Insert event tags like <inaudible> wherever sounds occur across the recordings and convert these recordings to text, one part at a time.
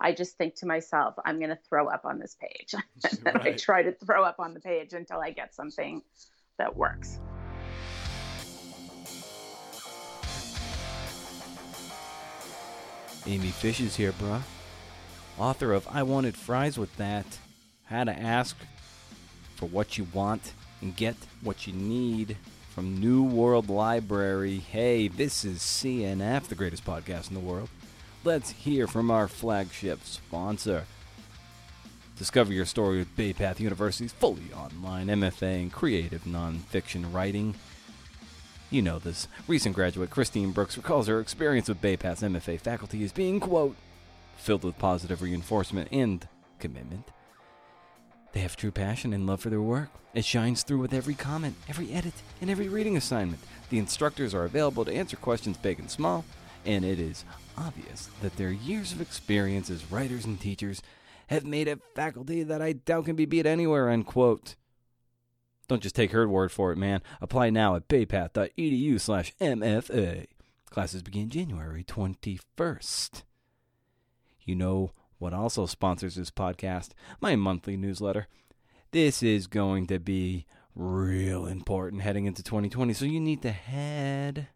I just think to myself, I'm going to throw up on this page. and <laughs> <laughs> Right. I try to throw up on the page until I get something that works. Amy Fish is here, bruh. Author of I Wanted Fries with That, How to Ask for What You Want and Get What You Need from New World Library. Hey, this is CNF, the greatest podcast in the world. Let's hear from our flagship sponsor. Discover your story with Bay Path University's fully online MFA in creative nonfiction writing. You know this. Recent graduate Christine Brooks recalls her experience with Bay Path's MFA faculty as being, quote, filled with positive reinforcement and commitment. They have true passion and love for their work. It shines through with every comment, every edit, and every reading assignment. The instructors are available to answer questions big and small, and it is obvious that their years of experience as writers and teachers have made a faculty that I doubt can be beat anywhere, end quote. Don't just take her word for it, man. Apply now at baypath.edu slash MFA. Classes begin January 21st. You know what also sponsors this podcast? My monthly newsletter. This is going to be real important heading into 2020, so you need to head,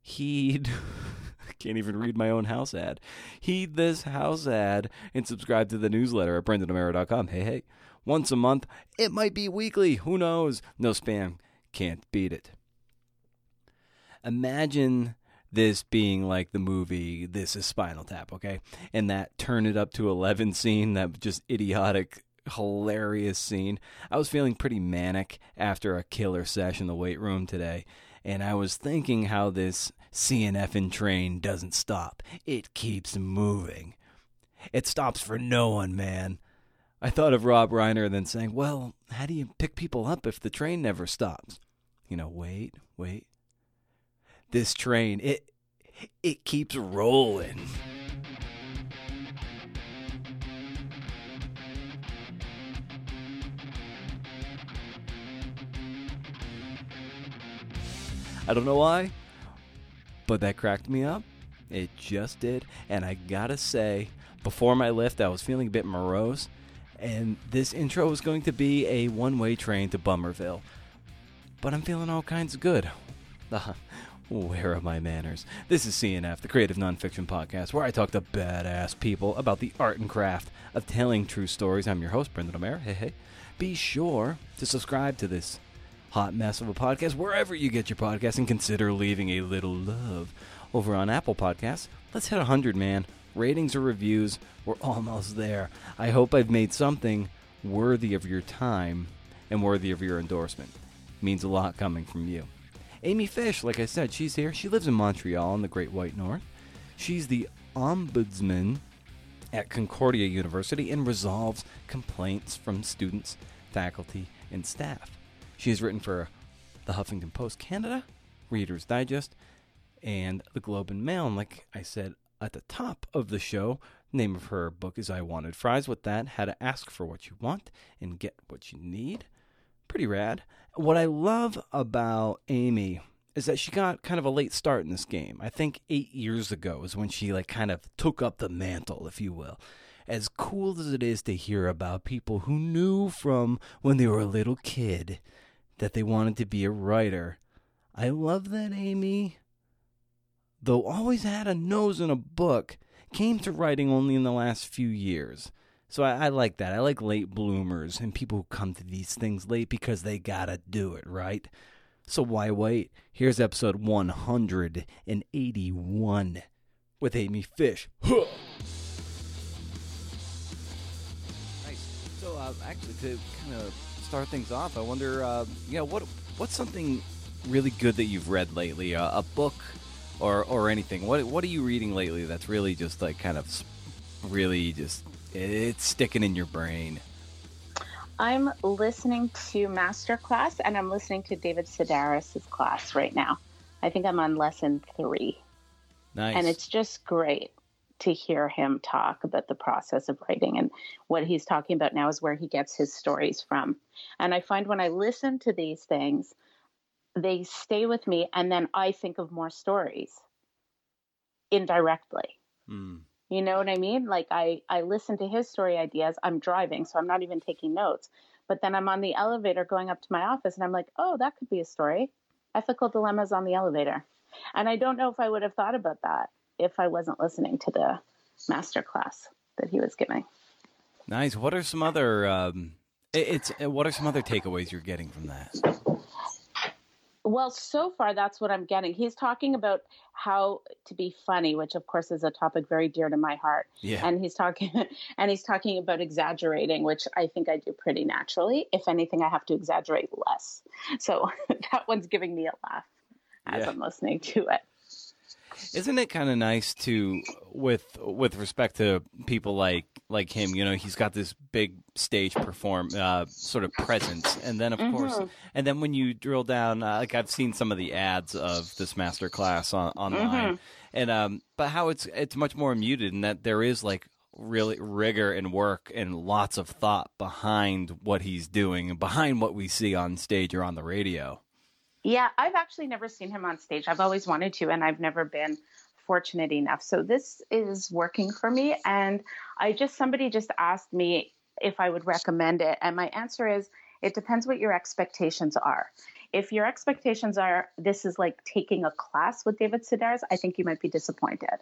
heed, <laughs> can't even read my own house ad, heed this house ad and subscribe to the newsletter at brendanomeara.com. Hey, hey. Once a month, it might be weekly, who knows? No spam, can't beat it. Imagine this being like the movie This is Spinal Tap, okay? And that turn it up to 11 scene, that just idiotic, hilarious scene. I was feeling pretty manic after a killer sesh in the weight room today, and I was thinking how this CNF train doesn't stop. It keeps moving. It stops for no one, man. I thought of Rob Reiner then saying, Well, how do you pick people up if the train never stops? You know, wait, wait. This train, it it keeps rolling. I don't know why, but that cracked me up. It just did. And I gotta say, before my lift, I was feeling a bit morose. And this intro was going to be a one way train to Bummerville. But I'm feeling all kinds of good. <laughs> Where are my manners? This is CNF, the creative nonfiction podcast, where I talk to badass people about the art and craft of telling true stories. I'm your host, Brendan O'Meara. Hey, hey. Be sure to subscribe to this hot mess of a podcast wherever you get your podcast and consider leaving a little love over on Apple Podcasts. Let's hit 100, man. Ratings or reviews, we're <laughs> almost there. I hope I've made something worthy of your time and worthy of your endorsement. means a lot coming from you. Amy Fish, like I said, she's here. She lives in Montreal in the Great White North. She's the ombudsman at Concordia University and resolves complaints from students, faculty, and staff. She has written for the Huffington Post Canada, Reader's Digest, and the Globe and Mail. And like I said at the top of the show, name of her book is I Wanted Fries. With that, how to ask for what you want and get what you need. Pretty rad. What I love about Amy is that she got kind of a late start in this game. I think eight years ago is when she like kind of took up the mantle, if you will. As cool as it is to hear about people who knew from when they were a little kid that they wanted to be a writer, I love that Amy, though always had a nose in a book, came to writing only in the last few years. So I, I like that. I like late bloomers and people who come to these things late because they gotta do it, right? So why wait? Here's episode 181 with Amy Fish. Huh. <laughs> Nice. So uh, actually, to kind of start things off, I wonder, uh, you know, what what's something really good that you've read lately? Uh, a book or or anything? What what are you reading lately that's really just like kind of really just it's sticking in your brain? I'm listening to Masterclass and I'm listening to David Sedaris' class right now. I think I'm on lesson three. Nice. And it's just great to hear him talk about the process of writing. And what he's talking about now is where he gets his stories from. And I find when I listen to these things, they stay with me. And then I think of more stories indirectly. Mm. You know what I mean? Like I I listen to his story ideas. I'm driving, so I'm not even taking notes. But then I'm on the elevator going up to my office and I'm like, "Oh, that could be a story. Ethical dilemmas on the elevator." And I don't know if I would have thought about that if I wasn't listening to the master class that he was giving. Nice. What are some other um, it's what are some other takeaways you're getting from that? Well, so far that's what I'm getting. He's talking about how to be funny, which of course is a topic very dear to my heart. Yeah. And he's talking <laughs> and he's talking about exaggerating, which I think I do pretty naturally. If anything, I have to exaggerate less. So <laughs> that one's giving me a laugh as yeah. I'm listening to it. Isn't it kind of nice to with with respect to people like like him? You know, he's got this big stage perform uh, sort of presence, and then of mm-hmm. course, and then when you drill down, uh, like I've seen some of the ads of this master class on, online, mm-hmm. and um, but how it's it's much more muted in that there is like really rigor and work and lots of thought behind what he's doing and behind what we see on stage or on the radio. Yeah, I've actually never seen him on stage. I've always wanted to, and I've never been fortunate enough. So this is working for me. And I just, somebody just asked me if I would recommend it. And my answer is it depends what your expectations are. If your expectations are this is like taking a class with David Sedaris, I think you might be disappointed.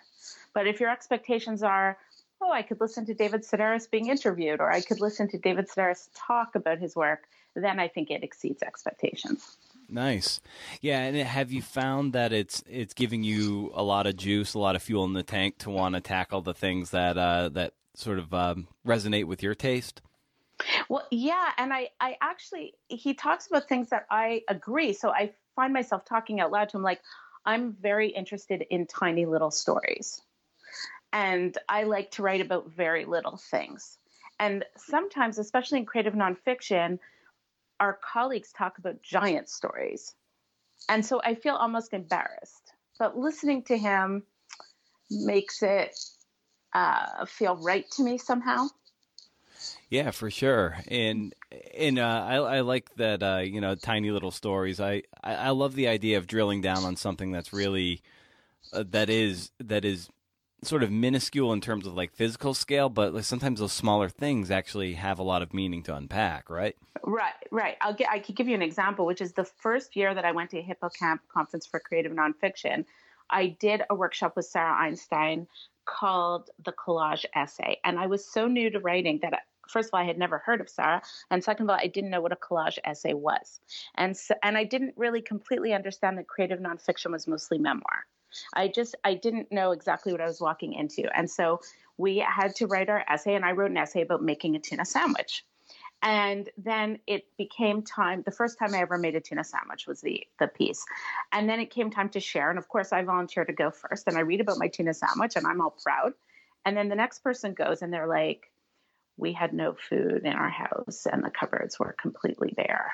But if your expectations are, oh, I could listen to David Sedaris being interviewed, or I could listen to David Sedaris talk about his work, then I think it exceeds expectations. Nice. Yeah, and have you found that it's it's giving you a lot of juice, a lot of fuel in the tank to want to tackle the things that uh, that sort of um, resonate with your taste? Well, yeah, and I I actually he talks about things that I agree. So I find myself talking out loud to him like I'm very interested in tiny little stories. And I like to write about very little things. And sometimes, especially in creative nonfiction, our colleagues talk about giant stories. And so I feel almost embarrassed. But listening to him makes it uh, feel right to me somehow. Yeah, for sure, and and uh, I, I like that uh, you know tiny little stories. I, I, I love the idea of drilling down on something that's really uh, that is that is sort of minuscule in terms of like physical scale, but like sometimes those smaller things actually have a lot of meaning to unpack, right? Right, right. I'll get. I could give you an example, which is the first year that I went to a Hippocamp Conference for Creative Nonfiction. I did a workshop with Sarah Einstein called the Collage Essay, and I was so new to writing that. First of all, I had never heard of Sarah, and second of all, I didn't know what a collage essay was, and so, and I didn't really completely understand that creative nonfiction was mostly memoir. I just I didn't know exactly what I was walking into. And so we had to write our essay and I wrote an essay about making a tuna sandwich. And then it became time. The first time I ever made a tuna sandwich was the the piece, and then it came time to share. And of course, I volunteered to go first, and I read about my tuna sandwich, and I'm all proud. And then the next person goes, and they're like, "We had no food in our house, and the cupboards were completely bare."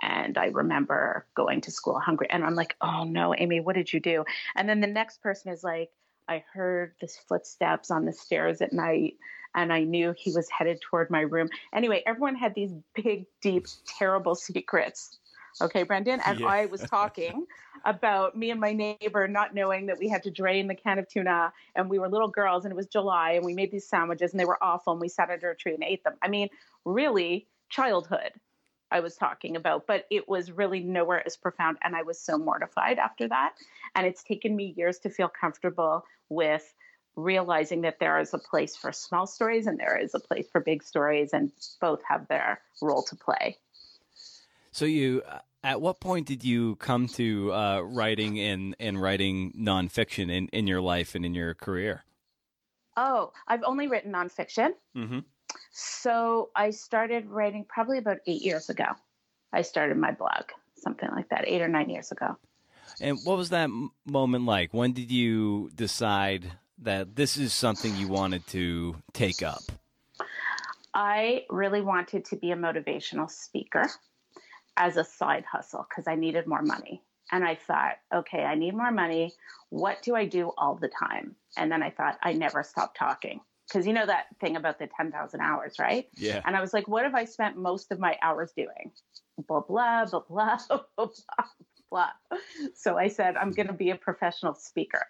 And I remember going to school hungry. And I'm like, oh no, Amy, what did you do? And then the next person is like, I heard the footsteps on the stairs at night and I knew he was headed toward my room. Anyway, everyone had these big, deep, terrible secrets. Okay, Brendan. And yeah. I was <laughs> talking about me and my neighbor not knowing that we had to drain the can of tuna and we were little girls and it was July and we made these sandwiches and they were awful and we sat under a tree and ate them. I mean, really, childhood. I was talking about, but it was really nowhere as profound. And I was so mortified after that. And it's taken me years to feel comfortable with realizing that there is a place for small stories and there is a place for big stories, and both have their role to play. So, you, at what point did you come to uh, writing and, and writing nonfiction in, in your life and in your career? Oh, I've only written nonfiction. Mm-hmm. So I started writing probably about eight years ago. I started my blog, something like that, eight or nine years ago. And what was that moment like? When did you decide that this is something you wanted to take up? I really wanted to be a motivational speaker as a side hustle because I needed more money. And I thought, okay, I need more money. What do I do all the time? And then I thought, I never stop talking because you know that thing about the 10,000 hours, right? Yeah. And I was like, what have I spent most of my hours doing? Blah, blah, blah, blah, <laughs> blah, blah, blah. So I said, I'm going to be a professional speaker.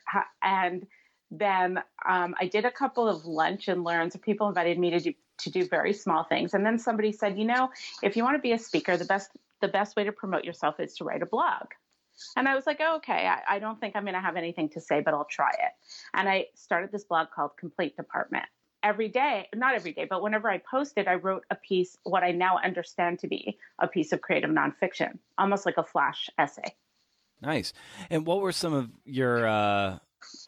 And then um, I did a couple of lunch and learns. People invited me to do to do very small things, and then somebody said, you know, if you want to be a speaker, the best the best way to promote yourself is to write a blog. And I was like, oh, okay, I, I don't think I'm going to have anything to say, but I'll try it. And I started this blog called Complaints Department. Every day, not every day, but whenever I posted, I wrote a piece, what I now understand to be a piece of creative nonfiction, almost like a flash essay. Nice. And what were some of your uh,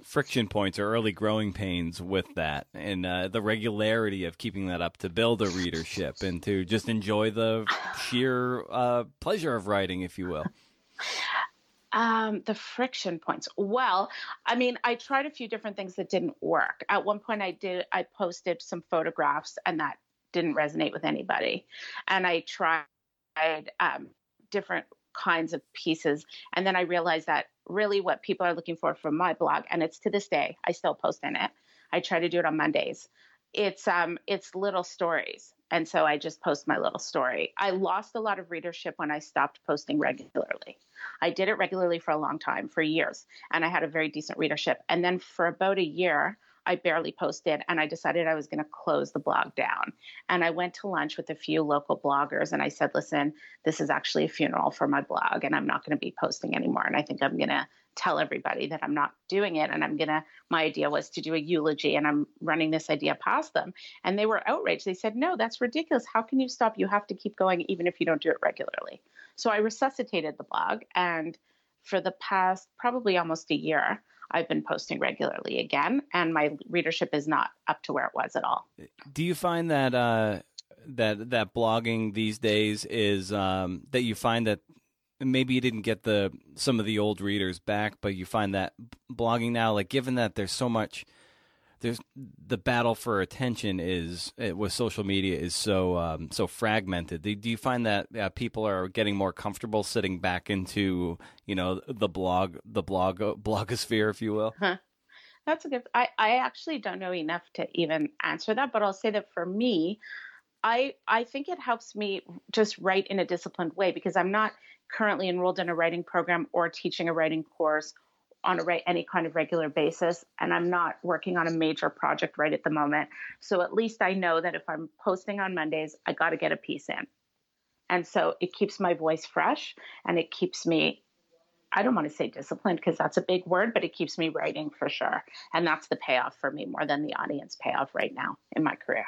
friction points or early growing pains with that and uh, the regularity of keeping that up to build a readership and to just enjoy the sheer uh, pleasure of writing, if you will? <laughs> Um, the friction points. Well, I mean, I tried a few different things that didn't work. At one point, I did. I posted some photographs, and that didn't resonate with anybody. And I tried um, different kinds of pieces, and then I realized that really what people are looking for from my blog, and it's to this day, I still post in it. I try to do it on Mondays. It's um, it's little stories and so I just post my little story. I lost a lot of readership when I stopped posting regularly. I did it regularly for a long time, for years, and I had a very decent readership. And then for about a year, I barely posted and I decided I was going to close the blog down. And I went to lunch with a few local bloggers and I said, listen, this is actually a funeral for my blog and I'm not going to be posting anymore. And I think I'm going to tell everybody that I'm not doing it. And I'm going to, my idea was to do a eulogy and I'm running this idea past them. And they were outraged. They said, no, that's ridiculous. How can you stop? You have to keep going even if you don't do it regularly. So I resuscitated the blog. And for the past probably almost a year, I've been posting regularly again, and my readership is not up to where it was at all. Do you find that uh, that that blogging these days is um, that you find that maybe you didn't get the some of the old readers back, but you find that blogging now, like given that there's so much, there's the battle for attention is eh, with social media is so um, so fragmented. Do, you find that uh, people are getting more comfortable sitting back into you know the blog the blog <laughs> blogosphere, if you will? Huh. That's a good. I I actually don't know enough to even answer that, but I'll say that for me. I I think it helps me just write in a disciplined way because I'm not currently enrolled in a writing program or teaching a writing course on a any kind of regular basis and i'm not working on a major project right at the moment. So at least i know that if i'm posting on mondays i got to get a piece in. And so it keeps my voice fresh and it keeps me i don't want to say disciplined because that's a big word but it keeps me writing for sure. And that's the payoff for me more than the audience payoff right now in my career.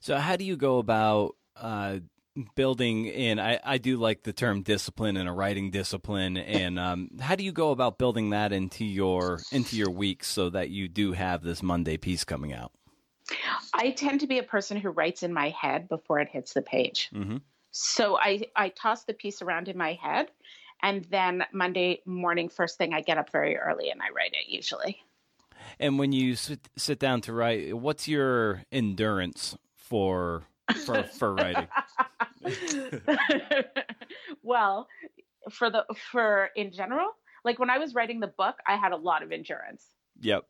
So how do you go about uh, building in I, I do like the term discipline and a writing discipline. And um, how do you go about building that into your into your weeks so that you do have this monday piece coming out? I tend to be a person who writes in my head before it hits the page. Mm-hmm. so i i toss the piece around in my head and then monday morning first thing i get up very early and i write it usually. And when you sit, sit down to write what's your endurance for for for writing? <laughs> well, for the for in general, like when I was writing the book, I had a lot of endurance. Yep.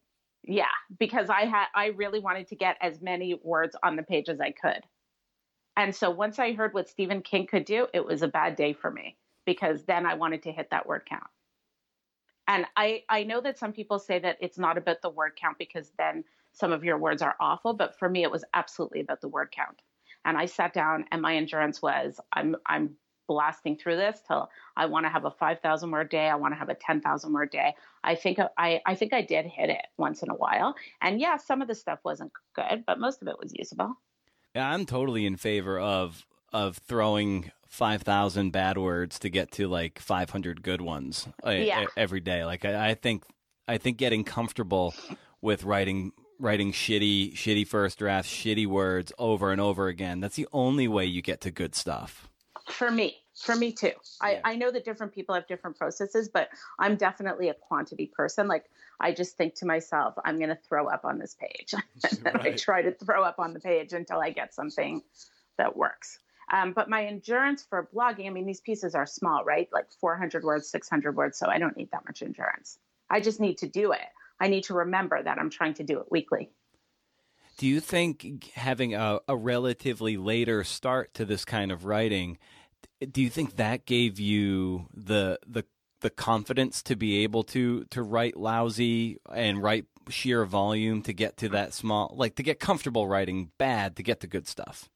Yeah, because I had I really wanted to get as many words on the page as I could. And so once I heard what Stephen King could do, it was a bad day for me because then I wanted to hit that word count. And I I know that some people say that it's not about the word count because then some of your words are awful, but for me it was absolutely about the word count. And I sat down and my endurance was I'm I'm blasting through this till I want to have a 5,000 word day. I want to have a 10,000 word day. I think I, I think I did hit it once in a while. And yeah, some of the stuff wasn't good, but most of it was usable. Yeah, I'm totally in favor of of throwing 5,000 bad words to get to like 500 good ones uh, yeah. every day. Like I, I think I think getting comfortable with writing writing shitty, shitty first drafts, shitty words over and over again. That's the only way you get to good stuff. For me, for me too. I, I know that different people have different processes, but I'm definitely a quantity person. Like I just think to myself, I'm going to throw up on this page. <laughs> and right. I try to throw up on the page until I get something that works. Um, but my endurance for blogging, I mean, these pieces are small, right? Like 400 words, 600 words. So I don't need that much endurance. I just need to do it. I need to remember that I'm trying to do it weekly. Do you think having a, a relatively later start to this kind of writing, do you think that gave you the the the confidence to be able to to write lousy and write sheer volume to get to that small, like to get comfortable writing bad to get the good stuff?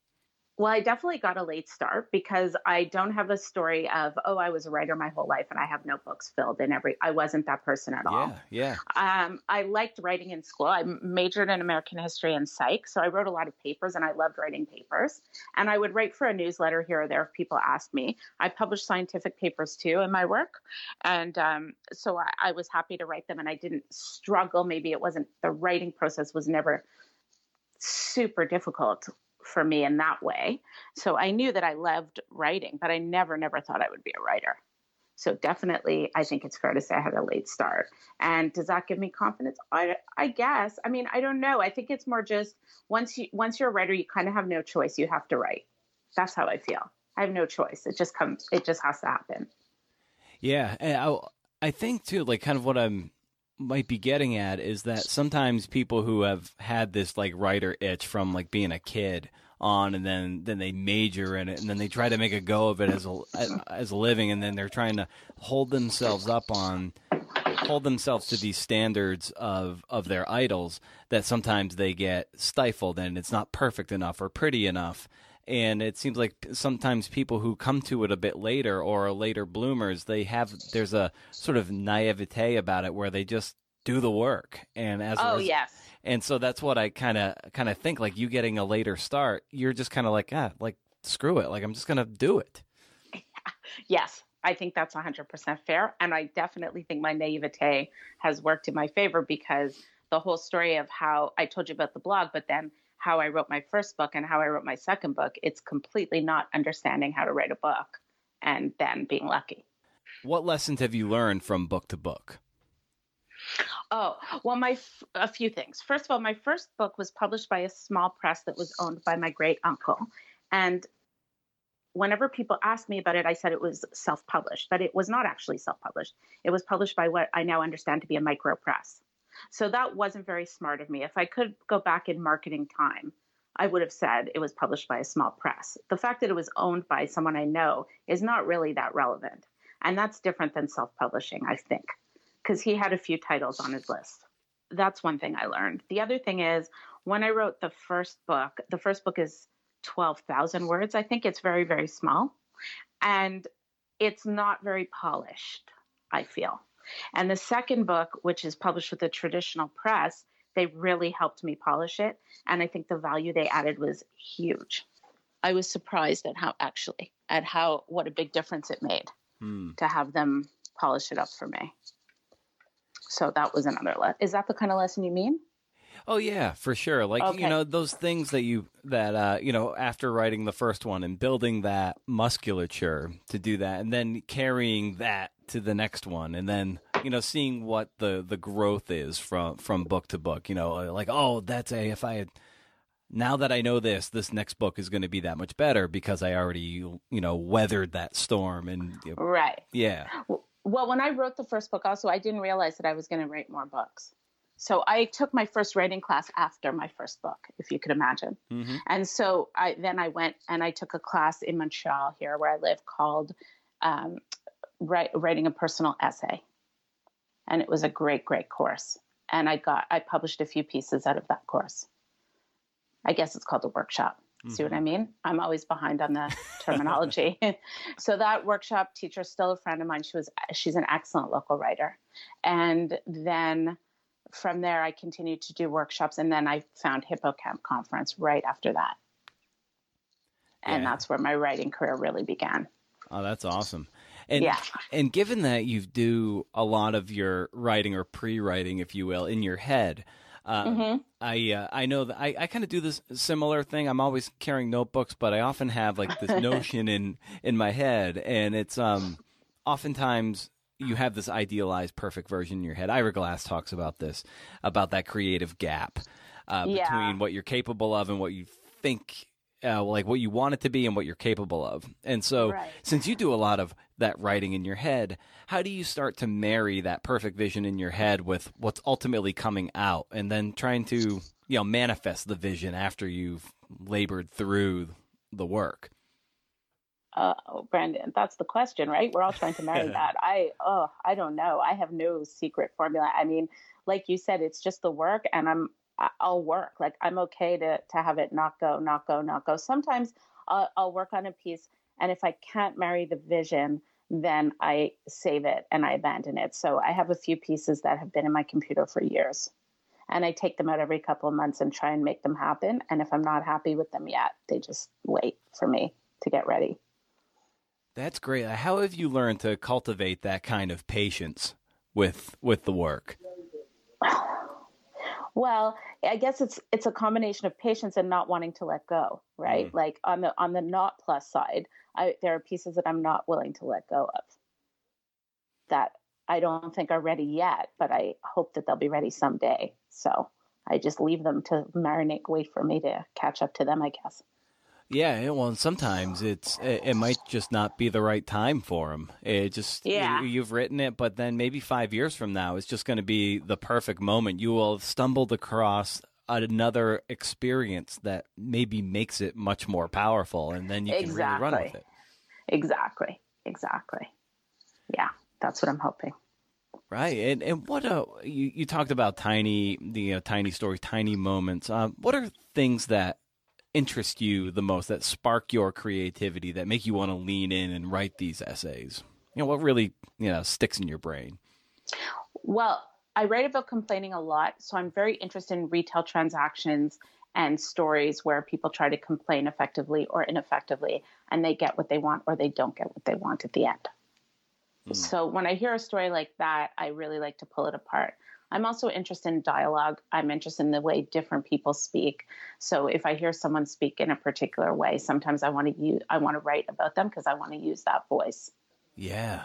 Well, I definitely got a late start because I don't have a story of, oh, I was a writer my whole life and I have notebooks filled in every. I wasn't that person at all. Yeah, yeah. Um, I liked writing in school. I majored in American history and psych, so I wrote a lot of papers and I loved writing papers. And I would write for a newsletter here or there if people asked me. I published scientific papers too in my work, and um, so I, I was happy to write them. And I didn't struggle. Maybe it wasn't the writing process was never super difficult for me in that way. So I knew that I loved writing, but I never, never thought I would be a writer. So definitely, I think it's fair to say I had a late start. And does that give me confidence? I, I guess. I mean, I don't know. I think it's more just once you once you're a writer, you kind of have no choice. You have to write. That's how I feel. I have no choice. It just comes. It just has to happen. Yeah, I, I think too. Like kind of what I'm might be getting at is that sometimes people who have had this like writer itch from like being a kid on and then then they major in it and then they try to make a go of it as a as a living and then they're trying to hold themselves up on hold themselves to these standards of of their idols that sometimes they get stifled and it's not perfect enough or pretty enough and it seems like sometimes people who come to it a bit later or later bloomers they have there's a sort of naivete about it where they just do the work. And as oh res- yes. and so that's what i kind of kind of think like you getting a later start you're just kind of like ah like screw it. Like i'm just gonna do it. <laughs> Yes i think that's 100% fair and i definitely think my naivete has worked in my favor because the whole story of how i told you about the blog but then how I wrote my first book and how I wrote my second book, it's completely not understanding how to write a book and then being lucky. What lessons have you learned from book to book? Oh, well, my a few things. First of all, my first book was published by a small press that was owned by my great uncle. And whenever people asked me about it, I said it was self published, but it was not actually self published. It was published by what I now understand to be a micro press. So that wasn't very smart of me. If I could go back in marketing time, I would have said it was published by a small press. The fact that it was owned by someone I know is not really that relevant. And that's different than self publishing, I think, because he had a few titles on his list. That's one thing I learned. The other thing is when I wrote the first book, the first book is 12,000 words. I think it's very, very small. And it's not very polished, I feel. And the second book, which is published with a traditional press, they really helped me polish it. And I think the value they added was huge. I was surprised at how actually at how what a big difference it made hmm. to have them polish it up for me. So that was another le- is that the kind of lesson you mean? Oh yeah, for sure. Like okay. you know those things that you that uh, you know after writing the first one and building that musculature to do that, and then carrying that to the next one, and then you know seeing what the the growth is from from book to book. You know, like oh that's a if I had now that I know this, this next book is going to be that much better because I already you know weathered that storm and you know, right. Yeah. Well, when I wrote the first book, also I didn't realize that I was going to write more books. So I took my first writing class after my first book, if you could imagine. Mm-hmm. And so I then I went and I took a class in Montreal here where I live called um, write, writing a personal essay, and it was a great great course. And I got I published a few pieces out of that course. I guess it's called a workshop. Mm-hmm. See what I mm-hmm. mean? I'm always behind on the <laughs> terminology. <laughs> so that workshop teacher, is still a friend of mine. She was she's an excellent local writer, and then from there, I continued to do workshops, and then I found Hippocamp Conference right after that, and yeah. that's where my writing career really began. Oh, that's awesome. And yeah. and given that you do a lot of your writing or pre-writing, if you will, in your head, uh, mm-hmm. I uh, I know that I, I kind of do this similar thing. I'm always carrying notebooks, but I often have like this <laughs> notion in in my head, and it's um oftentimes you have this idealized perfect version in your head. Ira Glass talks about this, about that creative gap uh, yeah. between what you're capable of and what you think, uh, like what you want it to be and what you're capable of. And so, right. since you do a lot of that writing in your head, how do you start to marry that perfect vision in your head with what's ultimately coming out, and then trying to you know manifest the vision after you've labored through the work? uh, Brandon, that's the question, right? We're all trying to marry <laughs> that. I, oh, I don't know. I have no secret formula. I mean, like you said, it's just the work, and I'm, I'll work. Like I'm okay to to have it not go, not go, not go. Sometimes I'll, I'll work on a piece, and if I can't marry the vision, then I save it and I abandon it. So I have a few pieces that have been in my computer for years. And I take them out every couple of months and try and make them happen. And if I'm not happy with them yet, they just wait for me to get ready. That's great. How have you learned to cultivate that kind of patience with with the work? <sighs> Well, I guess it's it's a combination of patience and not wanting to let go, right? Mm. Like on the on the not plus side, I, there are pieces that I'm not willing to let go of that I don't think are ready yet, but I hope that they'll be ready someday. So I just leave them to marinate, wait for me to catch up to them, I guess. Yeah, eh, well, sometimes it's it, it, might just not be the right time for them. It eh, just yeah. You, have written it, but then maybe five years from now, it's just going to be the perfect moment. You will have stumbled across another experience that maybe makes it much more powerful, and then you can exactly. really run with it. Exactly. Exactly. Yeah, that's what I'm hoping. Right, and and what a you, you talked about tiny the uh, tiny stories, tiny moments. Um, what are things that interest you the most, that spark your creativity, that make you want to lean in and write these essays? You know, what really you know sticks in your brain? Well, I write about complaining a lot, so I'm very interested in retail transactions and stories where people try to complain effectively or ineffectively and they get what they want or they don't get what they want at the end. Mm. So when I hear a story like that, I really like to pull it apart. I'm also interested in dialogue. I'm interested in the way different people speak. So if I hear someone speak in a particular way, sometimes I want to use I want to write about them because I want to use that voice. Yeah.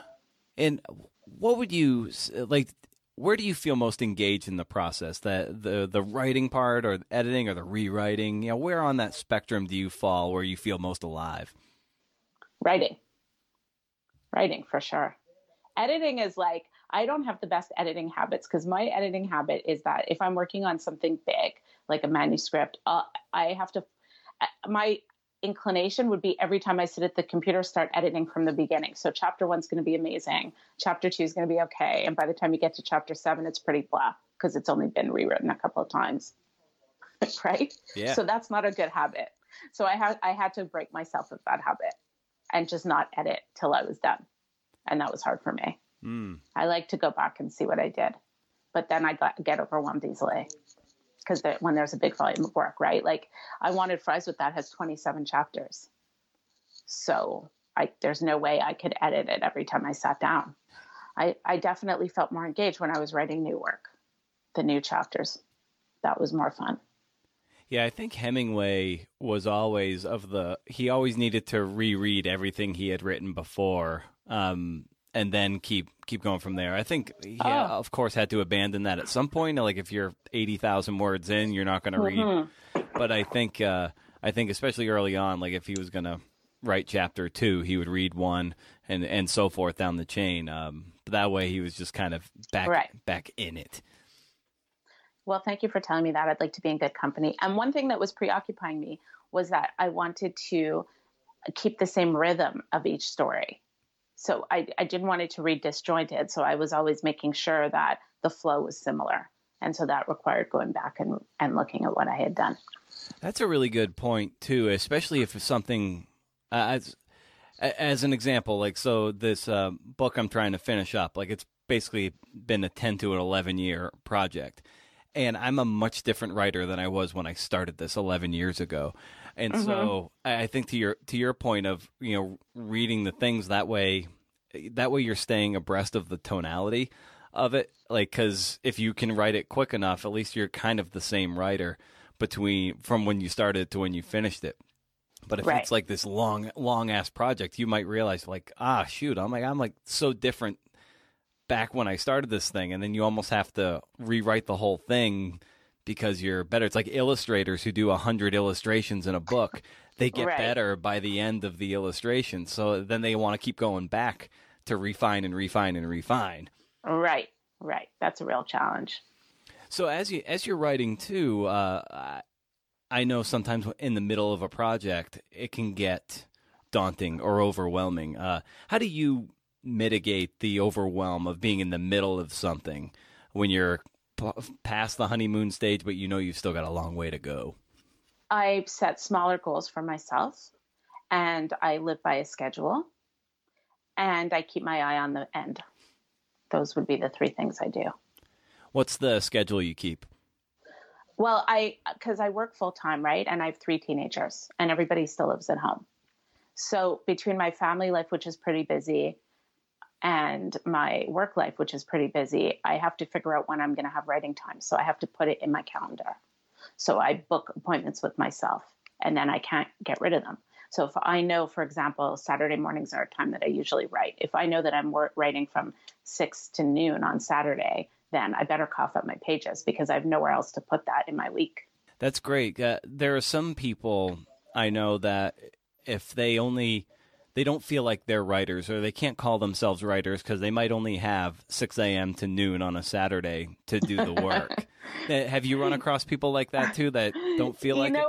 And what would you like where do you feel most engaged in the process? That the the writing part or the editing or the rewriting? You know, where on that spectrum do you fall where you feel most alive? Writing. Writing for sure. Editing is like I don't have the best editing habits because my editing habit is that if I'm working on something big, like a manuscript, uh, I have to. Uh, my inclination would be every time I sit at the computer, start editing from the beginning. So chapter one's going to be amazing. Chapter two is going to be okay. And by the time you get to chapter seven, it's pretty blah because it's only been rewritten a couple of times. <laughs> right? Yeah. So that's not a good habit. So I had I had to break myself of that habit and just not edit till I was done. And that was hard for me. Mm. I like to go back and see what I did. But then I got get overwhelmed easily because when there's a big volume of work, right? Like I wanted fries with that has 27 chapters. So I, there's no way I could edit it every time I sat down. I, I definitely felt more engaged when I was writing new work, the new chapters. That was more fun. Yeah, I think Hemingway was always of the he always needed to reread everything he had written before. Um, and then keep keep going from there. I think he, oh. of course, had to abandon that at some point. Like if you're eighty thousand words in, you're not going to mm-hmm. read. But I think uh, I think especially early on, like if he was going to write chapter two, he would read one and and so forth down the chain. Um, that way, he was just kind of back right. back in it. Well, thank you for telling me that. I'd like to be in good company. And one thing that was preoccupying me was that I wanted to keep the same rhythm of each story so I, I didn't want it to read disjointed. So I was always making sure that the flow was similar. And so that required going back and, and looking at what I had done. That's a really good point, too, especially if something, uh, as, as an example, like, so this uh, book I'm trying to finish up, like, it's basically been a 10 to an 11 year project. And I'm a much different writer than I was when I started this 11 years ago. And mm-hmm. so I think to your to your point of you know reading the things that way, that way you're staying abreast of the tonality of it. Like because if you can write it quick enough, at least you're kind of the same writer between from when you started to when you finished it. But if right. it's like this long long ass project, you might realize like ah shoot, I'm like I'm like so different back when I started this thing, and then you almost have to rewrite the whole thing because you're better. It's like illustrators who do a hundred illustrations in a book. They get right. better by the end of the illustration. So then they want to keep going back to refine and refine and refine. Right, right. That's a real challenge. So as you as you're writing too, uh, I know sometimes in the middle of a project it can get daunting or overwhelming. Uh, how do you mitigate the overwhelm of being in the middle of something when you're p- past the honeymoon stage, but you know you've still got a long way to go? I set smaller goals for myself and I live by a schedule and I keep my eye on the end. Those would be the three things I do. What's the schedule you keep? Well, I because I work full time, right? And I have three teenagers and everybody still lives at home. So between my family life, which is pretty busy, and my work life, which is pretty busy, I have to figure out when I'm going to have writing time. So I have to put it in my calendar. So I book appointments with myself and then I can't get rid of them. So if I know, for example, Saturday mornings are a time that I usually write, if I know that I'm writing from six to noon on Saturday, then I better cough up my pages because I have nowhere else to put that in my week. That's great. Uh, there are some people I know that if they only they don't feel like they're writers or they can't call themselves writers because they might only have 6 a.m. to noon on a Saturday to do the work. <laughs> Have you run across people like that too that don't feel you like know,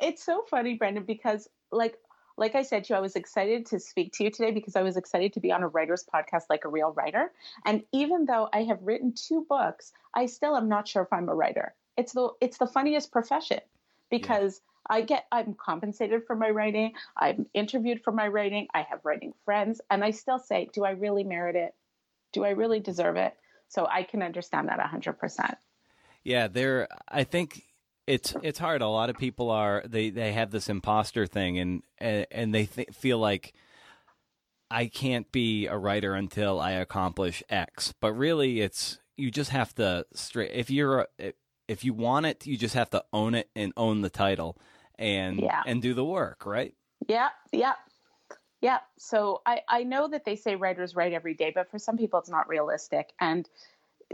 it? It's so funny, Brendan, because like like I said to you, I was excited to speak to you today because I was excited to be on a writer's podcast like a real writer. And even though I have written two books, I still am not sure if I'm a writer. It's the it's the funniest profession because yeah. I get I'm compensated for my writing, I'm interviewed for my writing, I have writing friends, and I still say, do I really merit it? Do I really deserve it? So I can understand that 100%. Yeah, there I think it's it's hard. A lot of people are they they have this imposter thing, and and, and they th- feel like I can't be a writer until I accomplish X. But really, it's you just have to straight. If you're if you want it, you just have to own it and own the title, and yeah. and do the work, right? Yeah, yeah, yeah. So I I know that they say writers write every day, but for some people, it's not realistic, and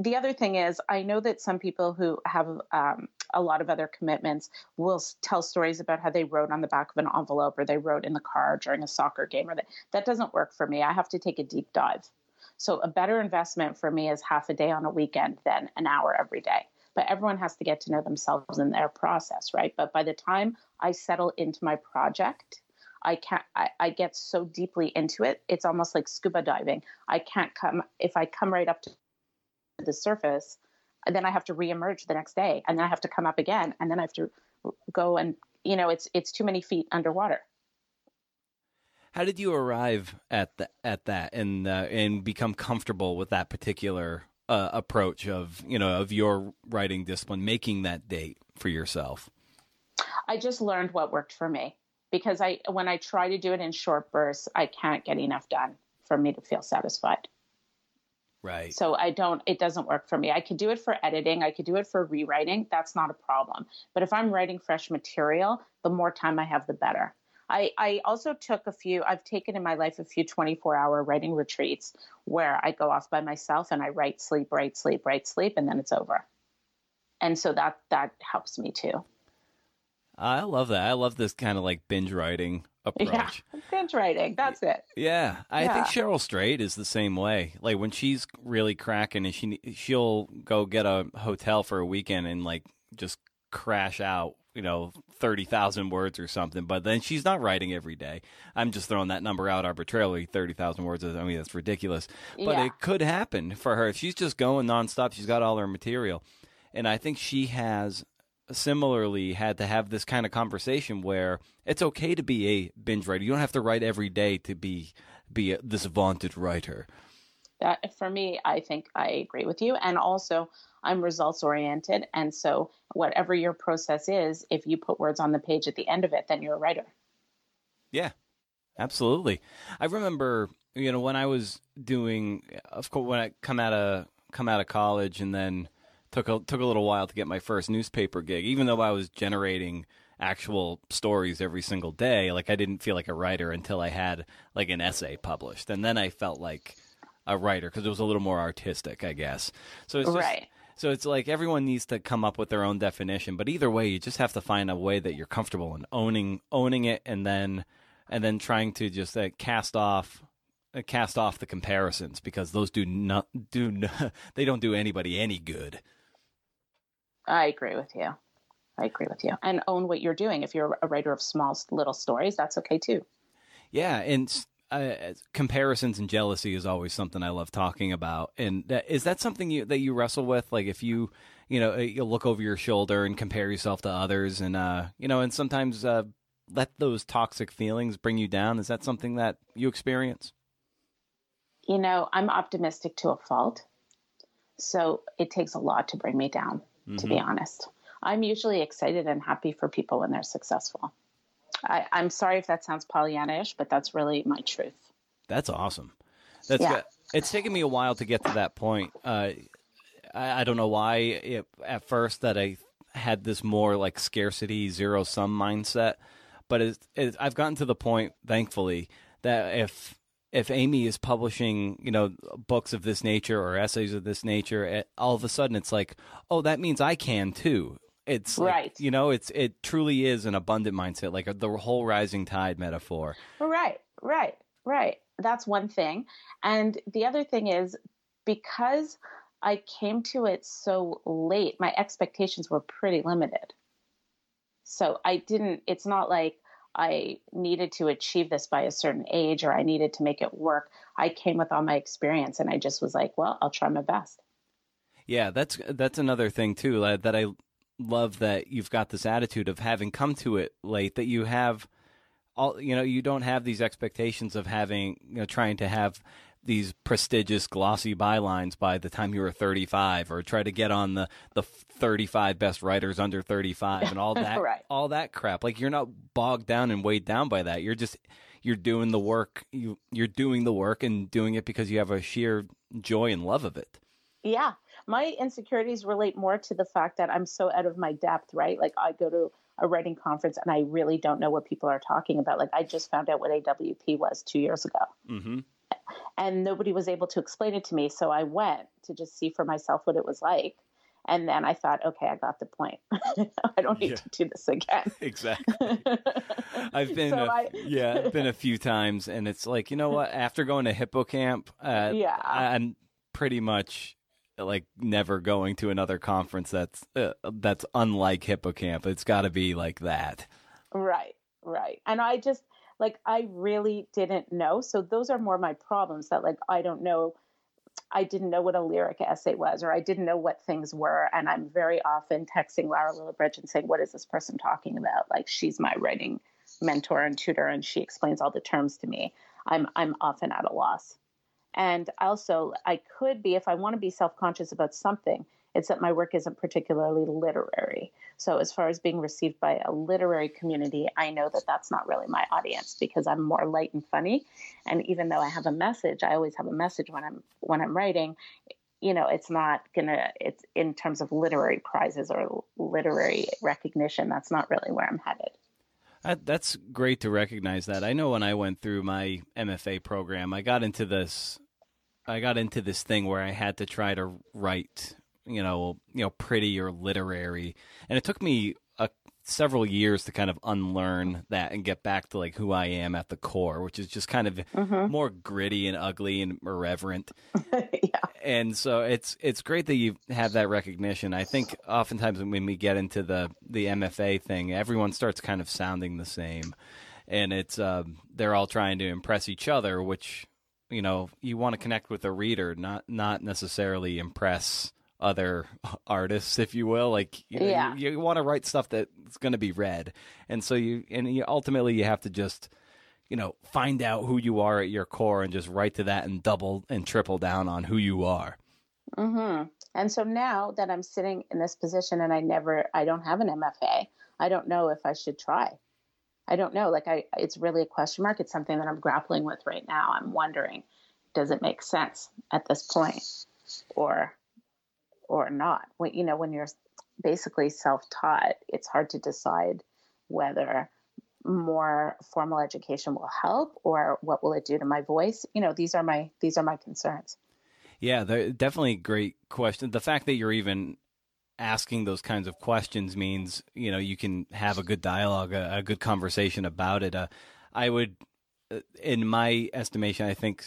the other thing is, I know that some people who have um, a lot of other commitments will tell stories about how they wrote on the back of an envelope or they wrote in the car during a soccer game, or that that doesn't work for me. I have to take a deep dive. So a better investment for me is half a day on a weekend than an hour every day. But everyone has to get to know themselves in their process, right? But by the time I settle into my project, I can't I, I, get so deeply into it. It's almost like scuba diving. I can't come if I come right up to the surface, then I have to reemerge the next day, and then I have to come up again, and then I have to go and you know it's it's too many feet underwater. How did you arrive at the, at that and uh, and become comfortable with that particular uh, approach of you know of your writing discipline, making that date for yourself? I just learned what worked for me because I when I try to do it in short bursts, I can't get enough done for me to feel satisfied. Right. So I don't, it doesn't work for me. I could do it for editing, I could do it for rewriting. That's not a problem. But if I'm writing fresh material, the more time I have, the better. I, I also took a few, I've taken in my life a few 24 hour writing retreats where I go off by myself and I write, sleep, write, sleep, write, sleep, and then it's over. And so that, that helps me too. I love that. I love this kind of like binge writing <laughs> approach. Yeah, binge writing. That's it. Yeah, I Yeah. think Cheryl Strayed is the same way. Like when she's really cracking, and she she'll go get a hotel for a weekend and like just crash out. You know, thirty thousand words or something. But then she's not writing every day. I'm just throwing that number out arbitrarily. Thirty thousand words. I mean, that's ridiculous. But Yeah. it could happen for her if she's just going nonstop. She's got all her material, and I think she has similarly had to have this kind of conversation where it's okay to be a binge writer. You don't have to write every day to be be a, this vaunted writer. That for me, I think I agree with you. And also, I'm results oriented. And so, whatever your process is, if you put words on the page at the end of it, then you're a writer. Yeah, absolutely. I remember, you know, when I was doing, of course, when I come out of come out of college, and then took a took a little while to get my first newspaper gig. Even though I was generating actual stories every single day, like I didn't feel like a writer until I had like an essay published, and then I felt like a writer because it was a little more artistic, I guess. So it's just, Right. So it's like everyone needs to come up with their own definition, but either way, you just have to find a way that you're comfortable in owning owning it, and then and then trying to just uh, cast off uh, cast off the comparisons because those do not do n- <laughs> they don't do anybody any good. I agree with you. I agree with you. And own what you're doing. If you're a writer of small little stories, that's okay too. Yeah, and uh, comparisons and jealousy is always something I love talking about. And that, is that something you, that you wrestle with? Like if you, you know, you look over your shoulder and compare yourself to others, and uh, you know, and sometimes uh, let those toxic feelings bring you down. Is that something that you experience? You know, I'm optimistic to a fault, so it takes a lot to bring me down. Mm-hmm. To be mm-hmm. honest, I'm usually excited and happy for people when they're successful. I, am sorry if that sounds Pollyannish, but that's really my truth. That's awesome. That's yeah. Good. It's taken me a while to get to that point. Uh, I, I, don't know why it, at first that I had this more like scarcity zero sum mindset, but it's, it's, I've gotten to the point, thankfully, that if if Amy is publishing, you know, books of this nature or essays of this nature, it, all of a sudden it's like, oh, that means I can too. It's right. Like, you know, it's it truly is an abundant mindset, like the whole rising tide metaphor. Right, right, right. That's one thing, and the other thing is because I came to it so late, my expectations were pretty limited. So I didn't. It's not like I needed to achieve this by a certain age or I needed to make it work. I came with all my experience, and I just was like, well, I'll try my best. Yeah, that's that's another thing too that I love that you've got this attitude of having come to it late that you have all you know you don't have these expectations of having you know trying to have these prestigious glossy bylines by the time you were 35 or try to get on the the 35 best writers under 35 and all <laughs> that right. all that crap. Like you're not bogged down and weighed down by that. You're just you're doing the work you you're doing the work and doing it because you have a sheer joy and love of it. Yeah my insecurities relate more to the fact that I'm so out of my depth, right? Like I go to a writing conference and I really don't know what people are talking about. Like I just found out what AWP was two years ago. Mm-hmm. And nobody was able to explain it to me. So I went to just see for myself what it was like. And then I thought, okay, I got the point. <laughs> I don't need yeah. to do this again. <laughs> Exactly. I've <laughs> been, so a, I... yeah, been a few times, and it's like, you know what? After going to Hippocamp, uh, yeah, I'm pretty much like never going to another conference that's uh, that's unlike hippocamp it's got to be like that. Right right. And i just like i really didn't know. So those are more my problems that like i don't know. I didn't know what a lyric essay was or i didn't know what things were. And i'm very often texting lara lillibridge and saying what is this person talking about? Like she's my writing mentor and tutor and she explains all the terms to me. I'm i'm often at a loss and also, I could be, if I want to be self conscious about something, it's that my work isn't particularly literary. So, as far as being received by a literary community, I know that that's not really my audience because I'm more light and funny. And even though I have a message, I always have a message when I'm when I'm writing. You know, it's not gonna. It's in terms of literary prizes or literary recognition. That's not really where I'm headed. That's great to recognize that. I know when I went through my MFA program, I got into this. I got into this thing where I had to try to write, you know, you know, pretty or literary, and it took me several years to kind of unlearn that and get back to like who I am at the core, which is just kind of mm-hmm. more gritty and ugly and irreverent. <laughs> yeah. And so it's it's great that you have that recognition. I think oftentimes when we get into the the MFA thing, everyone starts kind of sounding the same, and it's um, they're all trying to impress each other, which you know you want to connect with the reader, not not necessarily impress other <laughs> artists, if you will. Like, you, yeah. you, you want to write stuff that's going to be read, and so you and you, ultimately you have to just, you know, find out who you are at your core and just write to that and double and triple down on who you are. Hmm. And so now that I'm sitting in this position and I never, I don't have an MFA. I don't know if I should try. I don't know. Like, I, it's really a question mark. It's something that I'm grappling with right now. I'm wondering, does it make sense at this point, or or not. When, you know, when you're basically self-taught, it's hard to decide whether more formal education will help or what will it do to my voice. You know, these are my these are my concerns. Yeah, they're definitely great question. The fact that you're even asking those kinds of questions means you know you can have a good dialogue, a, a good conversation about it. Uh, I would, uh, in my estimation, I think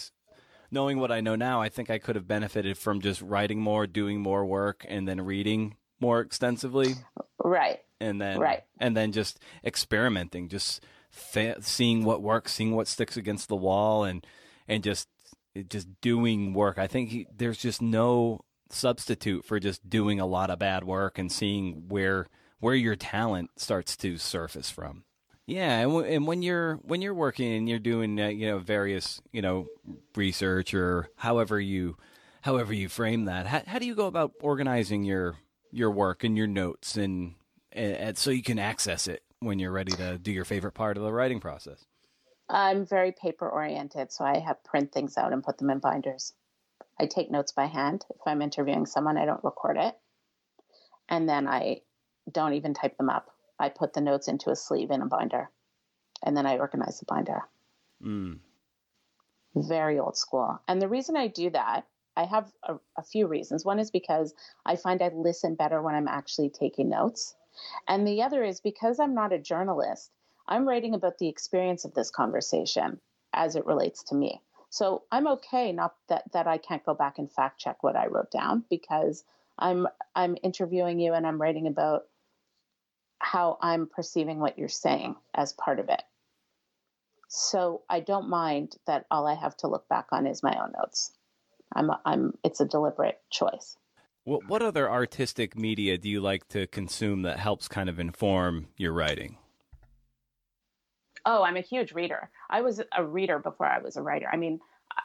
knowing what I know now, I think I could have benefited from just writing more, doing more work, and then reading more extensively. Right. And then right. and then just experimenting, just fa- seeing what works, seeing what sticks against the wall, and and just just doing work. I think he, there's just no substitute for just doing a lot of bad work and seeing where where your talent starts to surface from. Yeah, and, w- and when you're when you're working and you're doing uh, you know various you know research or however you however you frame that, how, how do you go about organizing your your work and your notes and, and, and so you can access it when you're ready to do your favorite part of the writing process? I'm very paper oriented, so I have print things out and put them in binders. I take notes by hand. If I'm interviewing someone, I don't record it. And then I don't even type them up. I put the notes into a sleeve in a binder. And then I organize the binder. Mm. Very old school. And the reason I do that, I have a, a few reasons. One is because I find I listen better when I'm actually taking notes. And the other is because I'm not a journalist, I'm writing about the experience of this conversation as it relates to me. So I'm okay not that that I can't go back and fact check what I wrote down because I'm I'm interviewing you and I'm writing about how I'm perceiving what you're saying as part of it. So I don't mind that all I have to look back on is my own notes. I'm I'm it's a deliberate choice. What what other artistic media do you like to consume that helps kind of inform your writing? Oh, I'm a huge reader. I was a reader before I was a writer. I mean,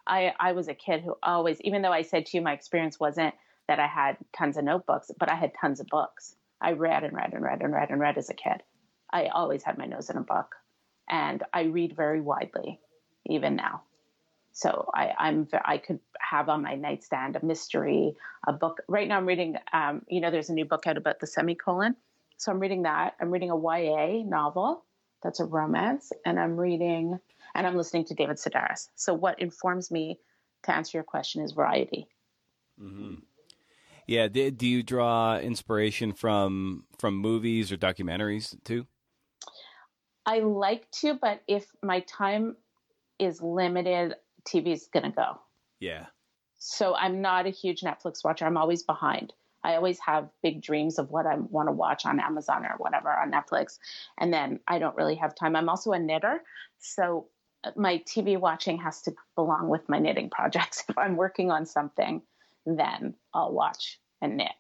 I I was a kid who always, even though I said to you my experience wasn't that I had tons of notebooks, but I had tons of books. I read and read and read and read and read as a kid. I always had my nose in a book, and I read very widely, even now. So I, I'm I could have on my nightstand a mystery, a book. Right now, I'm reading. Um, you know, there's a new book out about the semicolon, so I'm reading that. I'm reading a YA novel that's a romance, and I'm reading and I'm listening to David Sedaris. So what informs me to answer your question is variety. Mm-hmm. Yeah. Do, do you draw inspiration from from movies or documentaries too? I like to, but if my time is limited, TV's gonna go. Yeah. So I'm not a huge Netflix watcher. I'm always behind. I always have big dreams of what I want to watch on Amazon or whatever on Netflix. And then I don't really have time. I'm also a knitter. So my TV watching has to belong with my knitting projects. <laughs> If I'm working on something, then I'll watch and knit.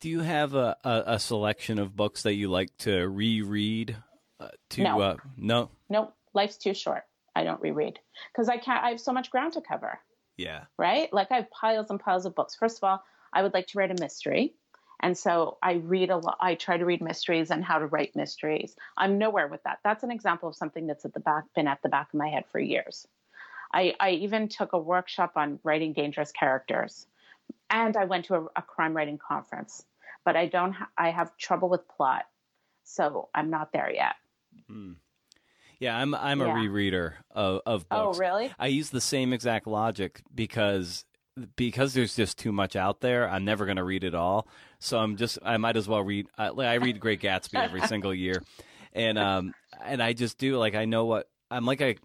Do you have a, a, a selection of books that you like to reread? Uh, to no. Uh, no, nope. Life's too short. I don't reread because I can't. I have so much ground to cover. Yeah. Right. Like I have piles and piles of books. First of all, I would like to write a mystery. And so I read a lot. I try to read mysteries and how to write mysteries. I'm nowhere with that. That's an example of something that's at the back, been at the back of my head for years. I, I even took a workshop on writing dangerous characters, and I went to a, a crime writing conference. But I don't. Ha- I have trouble with plot, so I'm not there yet. Mm. Yeah, I'm I'm Yeah. a rereader of, of books. Oh, really? I use the same exact logic because because there's just too much out there. I'm never going to read it all, so I'm just I might as well read. I, I read Great Gatsby every <laughs> single year, and um and I just do like I know what I'm like a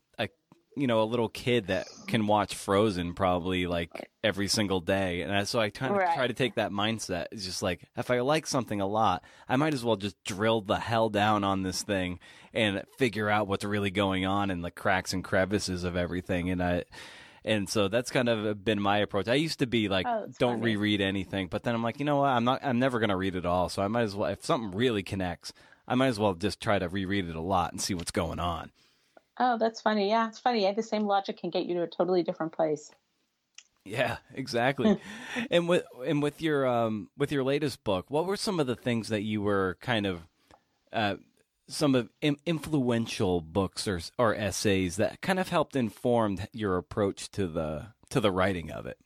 you know a little kid that can watch Frozen probably like every single day, and I, so I kind of Right. try to take that mindset. It's just like if I like something a lot, I might as well just drill the hell down on this thing and figure out what's really going on in the cracks and crevices of everything, and I. And so that's kind of been my approach. I used to be like, Oh, don't funny. reread anything, but then I'm like, you know what? I'm not. I'm never going to read it all. So I might as well. If something really connects, I might as well just try to reread it a lot and see what's going on. Oh, that's funny. Yeah, it's funny. Yeah, the same logic can get you to a totally different place. Yeah, exactly. <laughs> and with and with your um with your latest book, what were some of the things that you were kind of uh some of in, influential books or or essays that kind of helped inform your approach to the to the writing of it?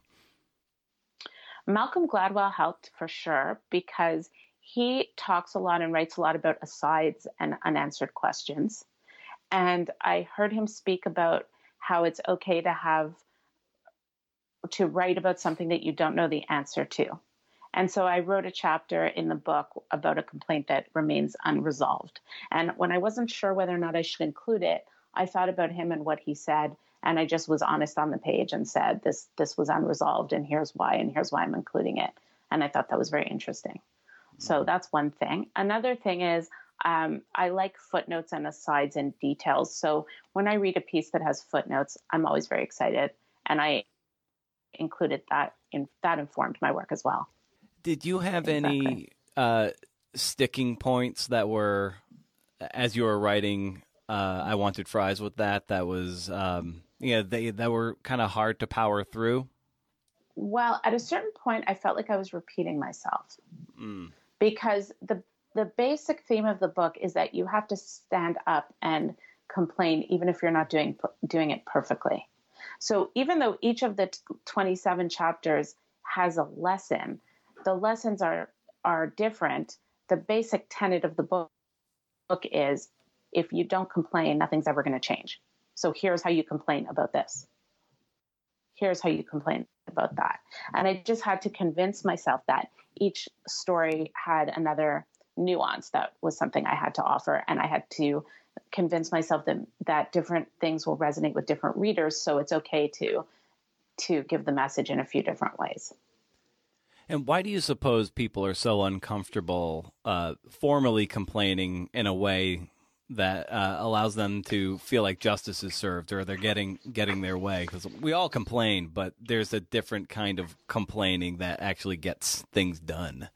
Malcolm Gladwell helped for sure because he talks a lot and writes a lot about asides and unanswered questions. And I heard him speak about how it's okay to have to write about something that you don't know the answer to. And so I wrote a chapter in the book about a complaint that remains unresolved. And when I wasn't sure whether or not I should include it, I thought about him and what he said, and I just was honest on the page and said this this was unresolved, and here's why, and here's why I'm including it. And I thought that was very interesting. So mm-hmm. that's one thing. Another thing is Um, I like footnotes and asides and details. So when I read a piece that has footnotes, I'm always very excited, and I included that in that informed my work as well. Did you have exactly. any uh, sticking points that were as you were writing? Uh, I wanted fries with that. That was um, yeah, they that were kind of hard to power through. Well, at a certain point, I felt like I was repeating myself mm. because the the basic theme of the book is that you have to stand up and complain, even if you're not doing doing it perfectly. So even though each of the 27 chapters has a lesson, the lessons are are different. The basic tenet of the book, book is if you don't complain, nothing's ever going to change. So here's how you complain about this. Here's how you complain about that. And I just had to convince myself that each story had another nuance that was something I had to offer. And I had to convince myself that, that different things will resonate with different readers. So it's okay to to give the message in a few different ways. And why do you suppose people are so uncomfortable uh, formally complaining in a way that uh, allows them to feel like justice is served or they're getting getting their way? Because we all complain, but there's a different kind of complaining that actually gets things done.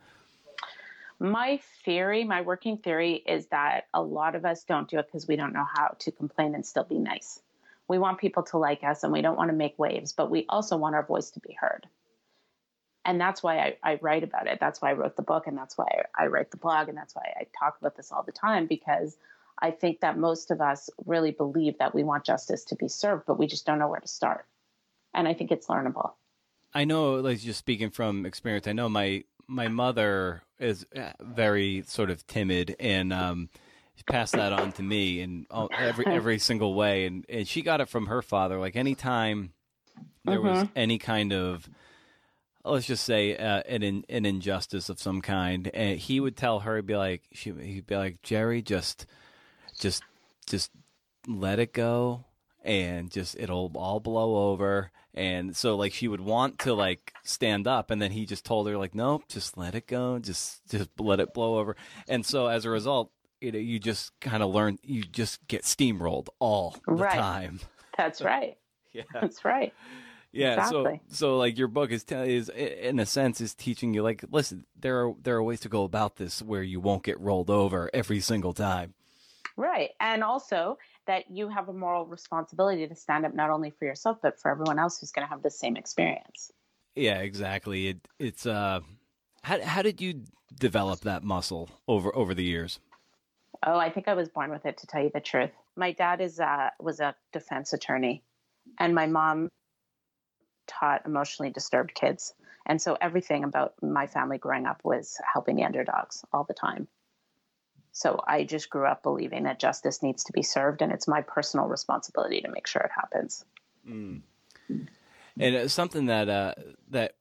My theory, my working theory, is that a lot of us don't do it because we don't know how to complain and still be nice. We want people to like us and we don't want to make waves, but we also want our voice to be heard and that's why I, I, write about it. That's why I wrote the book, and that's why I write the blog, and that's why I talk about this all the time because I think that most of us really believe that we want justice to be served, but we just don't know where to start. And I think it's learnable. I know, like just speaking from experience, I know my my mother is uh, very sort of timid and um, passed that on to me in every <laughs> every single way, and, and she got it from her father. Like anytime there was any kind of let's just say uh, an an injustice of some kind, and he would tell her, he'd be like, she, he'd be like, Jerry, just, just, just let it go, and just it'll all blow over. And so, like, she would want to like stand up, and then he just told her, like, nope, just let it go, just, just let it blow over. And so, as a result, you know, you just kind of learn, you just get steamrolled all the right. time. That's <laughs> right. yeah, that's right. Yeah, exactly. so so like your book is is in a sense is teaching you like listen there are there are ways to go about this where you won't get rolled over every single time. Right. And also that you have a moral responsibility to stand up not only for yourself but for everyone else who's going to have the same experience. Yeah, exactly. It it's uh how how did you develop that muscle over over the years? Oh, I think I was born with it to tell you the truth. My dad is uh was a defense attorney and my mom taught emotionally disturbed kids. And so everything about my family growing up was helping the underdogs all the time. So I just grew up believing that justice needs to be served, and it's my personal responsibility to make sure it happens. Mm. And it's something that uh, that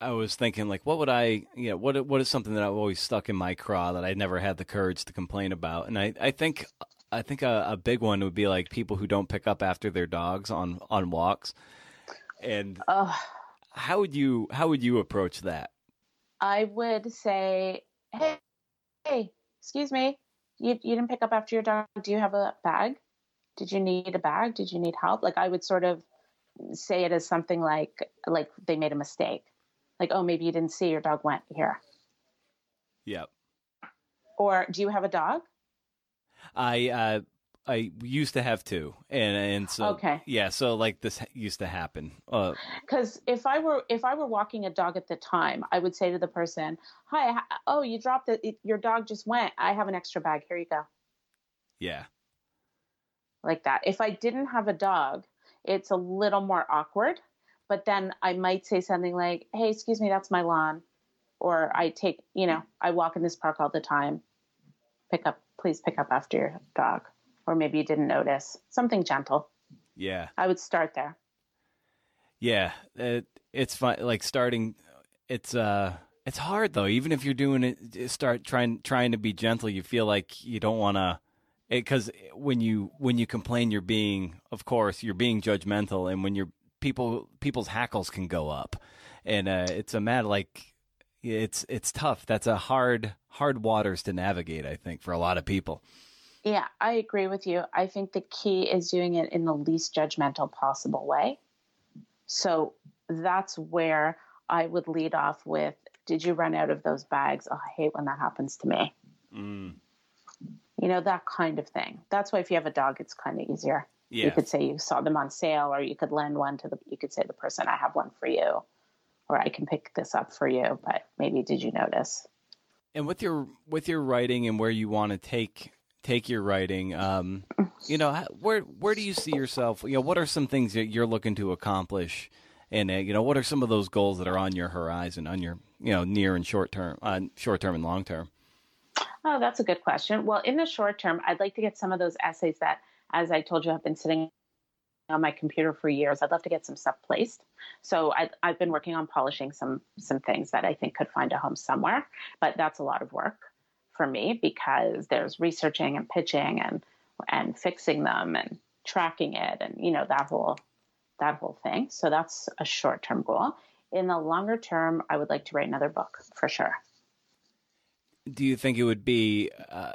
I was thinking, like, what would I, you know, what what is something that I've always stuck in my craw that I never had the courage to complain about? And I, I think I think a, a big one would be like people who don't pick up after their dogs on on walks. And how would you how would you approach that? I would say, hey, hey, excuse me, you you didn't pick up after your dog. Do you have a bag? Did you need a bag? Did you need help? Like I would sort of say it as something like like they made a mistake. Like, oh, maybe you didn't see your dog went here. Yep. Or do you have a dog? I uh, I used to have two, and and so okay, yeah, so like this used to happen. Because uh, if I were if I were walking a dog at the time, I would say to the person, "Hi, oh, you dropped it. Your dog just went. I have an extra bag. Here you go." Yeah, like that. If I didn't have a dog, it's a little more awkward. But then I might say something like, "Hey, excuse me, that's my lawn," or I take, you know, I walk in this park all the time. Pick up, please pick up after your dog or maybe you didn't notice. Something gentle. Yeah. I would start there. Yeah, it, it's fun. Like starting, it's uh, it's hard though. Even if you're doing it, start trying trying to be gentle. You feel like you don't want to, because when you when you complain, you're being, of course, you're being judgmental, and when you're people people's hackles can go up, and uh, it's a matter like it's it's tough. That's a hard hard waters to navigate. I think for a lot of people. Yeah, I agree with you. I think the key is doing it in the least judgmental possible way. So that's where I would lead off with Did you run out of those bags? Oh, I hate when that happens to me. Mm. You know, that kind of thing. That's why if you have a dog, it's kind of easier. Yeah. You could say you saw them on sale, or you could lend one to the, you could say the person, I have one for you, or I can pick this up for you, but maybe did you notice? And with your with your writing and where you want to take take your writing, um, you know, where where do you see yourself? You know, what are some things that you're looking to accomplish? And uh, you know, what are some of those goals that are on your horizon, on your you know near and short term, uh, short term and long term? Oh, that's a good question. Well, in the short term, I'd like to get some of those essays that, as I told you, have been sitting on my computer for years. I'd love to get some stuff placed. So I, have been working on polishing some some things that I think could find a home somewhere. But that's a lot of work for me because there's researching and pitching and and fixing them and tracking it and you know that whole that whole thing. So that's a short term goal. In the longer term, I would like to write another book for sure. Do you think it would be? Uh,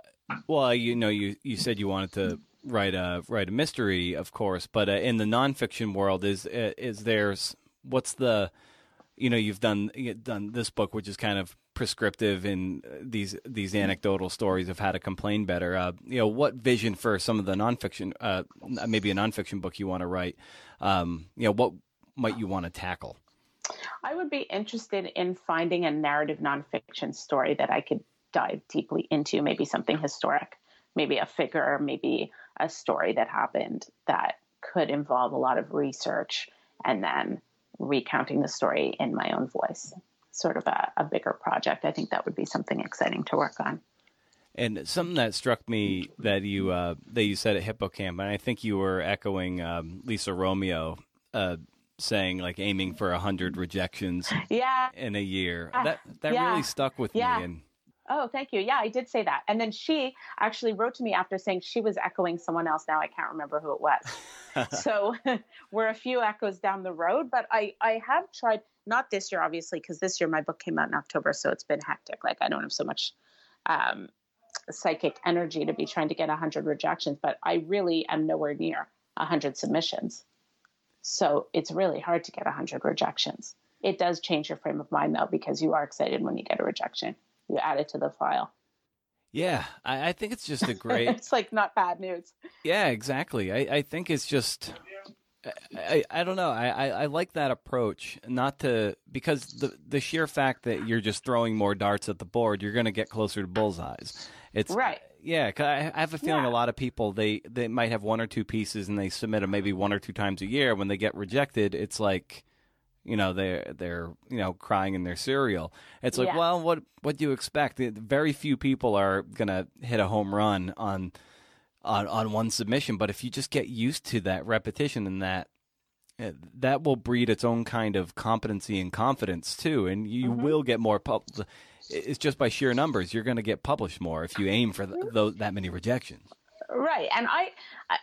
well, you know, you you said you wanted to write a write a mystery, of course, but uh, in the nonfiction world, is uh, is there's what's the you know you've done you've done this book, which is kind of prescriptive in uh, these these anecdotal stories of how to complain better. Uh, you know, what vision for some of the nonfiction, uh, maybe a nonfiction book you want to write? Um, you know, what might you want to tackle? I would be interested in finding a narrative nonfiction story that I could dive deeply into, maybe something historic, maybe a figure, maybe a story that happened that could involve a lot of research and then recounting the story in my own voice. Sort of a, a bigger project. I think that would be something exciting to work on. And something that struck me that you uh, that you said at Hippocamp, and I think you were echoing um, Lisa Romeo, uh, saying like aiming for a hundred rejections, yeah. in a year. That that yeah. really stuck with yeah. me. And oh, thank you. Yeah, I did say that. And then she actually wrote to me after saying she was echoing someone else. Now I can't remember who it was. <laughs> so <laughs> we're a few echoes down the road, but I I have tried. Not this year, obviously, because this year my book came out in October, so it's been hectic. Like I don't have so much um, psychic energy to be trying to get 100 rejections, but I really am nowhere near 100 submissions. So it's really hard to get 100 rejections. It does change your frame of mind, though, because you are excited when you get a rejection. You add it to the file. Yeah, I, I think it's just a great. <laughs> it's like not bad news. Yeah, exactly. I, I think it's just. I, I don't know. I, I, I, like that approach. Not to because the the sheer fact that you're just throwing more darts at the board, you're going to get closer to bullseyes. It's right. Yeah, cause I have a feeling yeah. a lot of people they they might have one or two pieces and they submit them maybe one or two times a year. When they get rejected, it's like, you know, they're they're you know crying in their cereal. It's like, yeah. well, what what do you expect? Very few people are gonna hit a home run on on on one submission. But if you just get used to that repetition and that eh, that will breed its own kind of competency and confidence too, and you mm-hmm. will get more. Pub- it's just by sheer numbers. You're going to get published more if you aim for those that many rejections. Right, and I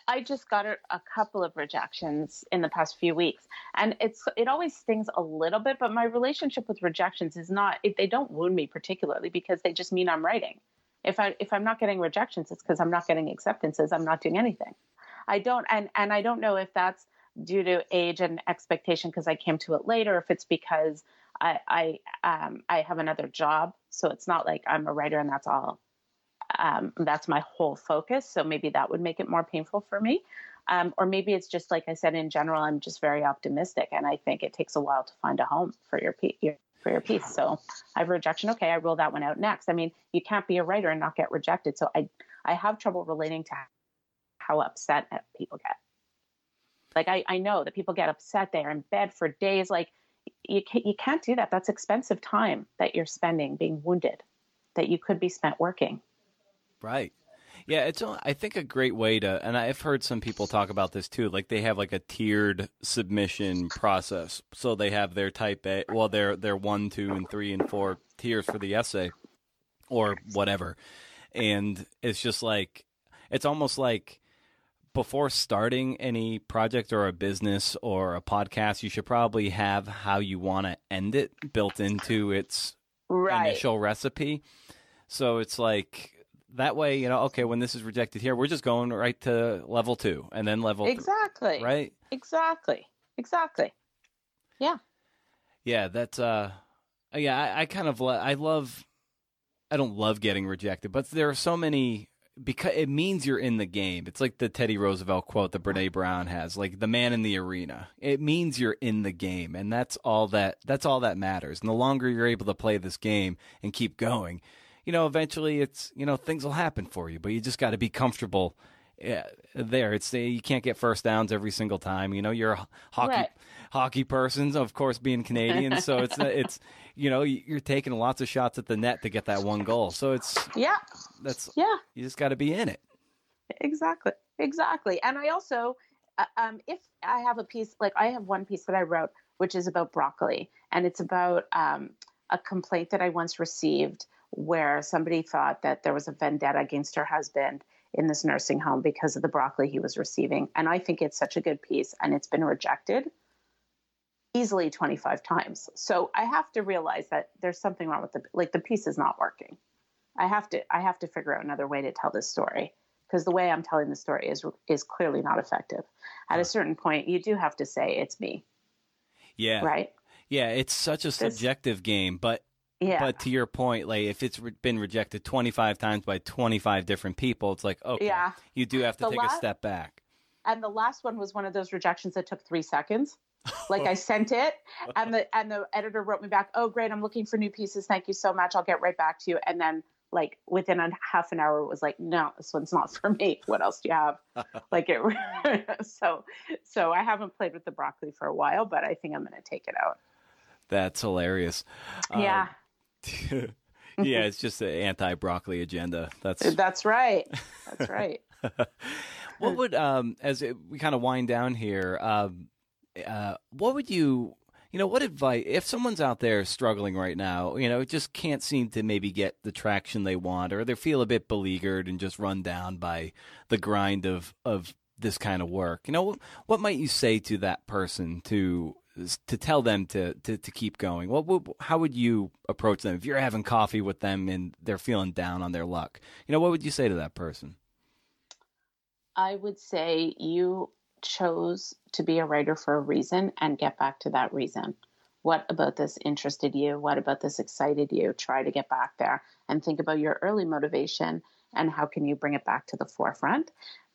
I just got a, a, couple of rejections in the past few weeks, and it's it always stings a little bit. But my relationship with rejections is not it, they don't wound me particularly because they just mean I'm writing. If I if I'm not getting rejections, it's because I'm not getting acceptances. I'm not doing anything. I don't and and I don't know if that's due to age and expectation because I came to it later. If it's because I I um, I have another job, so it's not like I'm a writer and that's all. Um, that's my whole focus. So maybe that would make it more painful for me. Um, or maybe it's just like I said in general, I'm just very optimistic, and I think it takes a while to find a home for your, your for your piece. So I have rejection. Okay, I rule that one out next. I mean, you can't be a writer and not get rejected. So I I have trouble relating to how upset people get. Like I, I know that people get upset. They're in bed for days. Like you can't, you can't do that. That's expensive time that you're spending being wounded that you could be spent working. Right. Yeah, it's I think a great way to and I've heard some people talk about this too. Like they have like a tiered submission process. So they have their type A, well their their 1, 2 and 3 and 4 tiers for the essay or whatever. And it's just like it's almost like before starting any project or a business or a podcast, you should probably have how you want to end it built into its right. initial recipe. So it's like that way, you know, okay, when this is rejected here, we're just going right to level two and then level exactly. three, right? Exactly. Exactly. Yeah. Yeah, that's uh, yeah, I, I kind of I love, I don't love getting rejected, but there are so many because it means you're in the game. It's like the Teddy Roosevelt quote that Brene Brown has, like the man in the arena. It means you're in the game, and that's all that that's all that matters. And the longer you're able to play this game and keep going, you know, eventually it's you know things will happen for you, but you just got to be comfortable. Yeah, there. It's you can't get first downs every single time. You know, you're a hockey Right. hockey persons, of course, being Canadian. so it's <laughs> it's you know you're taking lots of shots at the net to get that one goal. So it's Yeah. that's Yeah. you just got to be in it. Exactly. Exactly. And I also, uh, um, if I have a piece, like I have one piece that I wrote, which is about broccoli, and it's about um, a complaint that I once received where somebody thought that there was a vendetta against her husband in this nursing home because of the broccoli he was receiving. And I think it's such a good piece, and it's been rejected easily 25 times. So I have to realize that there's something wrong with the like the piece is not working. I have to I have to figure out another way to tell this story because the way I'm telling the story is is clearly not effective. At a certain point, you do have to say it's me, Yeah, right? yeah. It's such a subjective game, but Yeah, but to your point, like if it's re- been rejected 25 times by 25 different people, it's like okay, Yeah. you do have to The take a step back. and the last one was one of those rejections that took three seconds. Like I <laughs> sent it, and the and the editor wrote me back. Oh, great! I'm looking for new pieces. Thank you so much. I'll get right back to you. And then, like within a half an hour, it was like, no, this one's not for me. What else do you have? <laughs> like it. <laughs> so, so I haven't played with the broccoli for a while, but I think I'm going to take it out. That's hilarious. yeah, Um, yeah, it's just an anti-broccoli agenda. That's <laughs> that's right. That's right. <laughs> what would um as it, we kind of wind down here um uh what would you you know what advice if someone's out there struggling right now you know just can't seem to maybe get the traction they want or they feel a bit beleaguered and just run down by the grind of of this kind of work you know what might you say to that person to to tell them to, to, to keep going what would, how would you approach them if you're having coffee with them and they're feeling down on their luck you know what would you say to that person I would say you chose to be a writer for a reason and get back to that reason. What about this interested you? What about this excited you? Try to get back there and think about your early motivation and how can you bring it back to the forefront.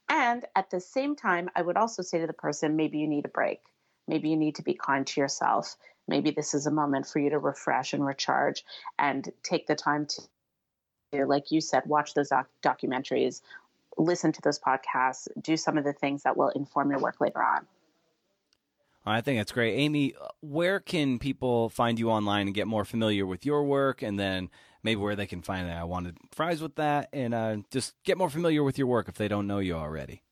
And at the same time, I would also say to the person, maybe you need a break. Maybe you need to be kind to yourself. Maybe this is a moment for you to refresh and recharge and take the time to, like you said, watch those doc- documentaries, listen to those podcasts, do some of the things that will inform your work later on. I think that's great. Amy, where can people find you online and get more familiar with your work and then maybe where they can find I wanted fries with that and uh, just get more familiar with your work if they don't know you already?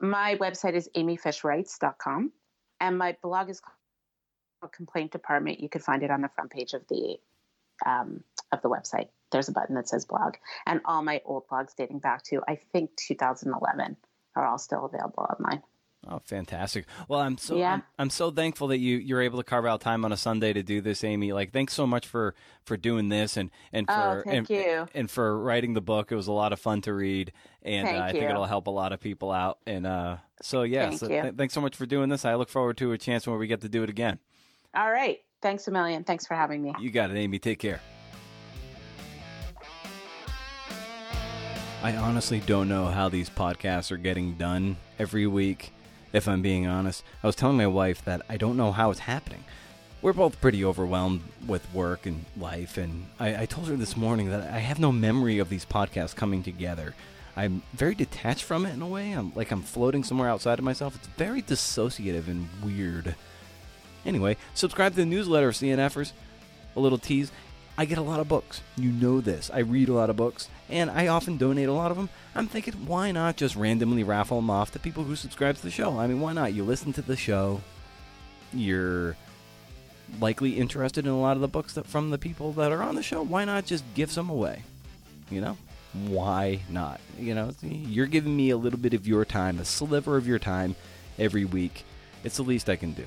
My website is amyfishwrites.com and my blog is called Complaint Department. You can find it on the front page of the um, of the website. There's a button that says blog, and all my old blogs dating back to I think 2011 are all still available online. Oh, fantastic! Well, I'm so Yeah. I'm, I'm so thankful that you you're able to carve out time on a Sunday to do this, Amy. Like, thanks so much for for doing this and and for Oh, thank and, you. and for writing the book. It was a lot of fun to read, and uh, I think it'll help a lot of people out. And uh, so yeah, Thank so th- thanks so much for doing this. I look forward to a chance where we get to do it again. All right. Thanks a million. Thanks for having me. You got it, Amy. Take care. I honestly don't know how these podcasts are getting done every week, if I'm being honest. I was telling my wife that I don't know how it's happening. We're both pretty overwhelmed with work and life, and I, I told her this morning that I have no memory of these podcasts coming together. I'm very detached from it in a way. I'm like I'm floating somewhere outside of myself. It's very dissociative and weird. Anyway, subscribe to the newsletter, of CNFers. A little tease. I get a lot of books. You know this. I read a lot of books, and I often donate a lot of them. I'm thinking, why not just randomly raffle them off to people who subscribe to the show? I mean, why not? You listen to the show. You're likely interested in a lot of the books that from the people that are on the show. Why not just give some away? You know? Why not? You know, you're giving me a little bit of your time, a sliver of your time every week. It's the least I can do.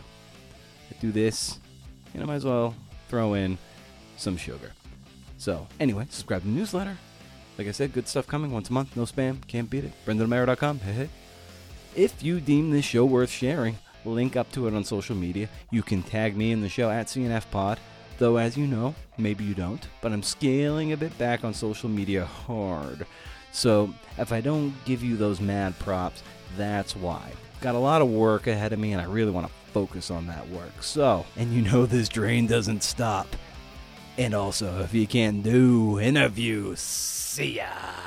I do this, you know, might as well throw in some sugar. So, anyway, subscribe to the newsletter. Like I said, good stuff coming once a month. No spam. Can't beat it. brendanomeara.com. Hey, hey. If you deem this show worth sharing, link up to it on social media. You can tag me in the show at CNF Pod. Though, as you know, maybe you don't, but I'm scaling a bit back on social media hard. So, if I don't give you those mad props, that's why. Got a lot of work ahead of me, and I really want to focus on that work. So, and you know this drain doesn't stop. And also, if you can do interviews, see ya.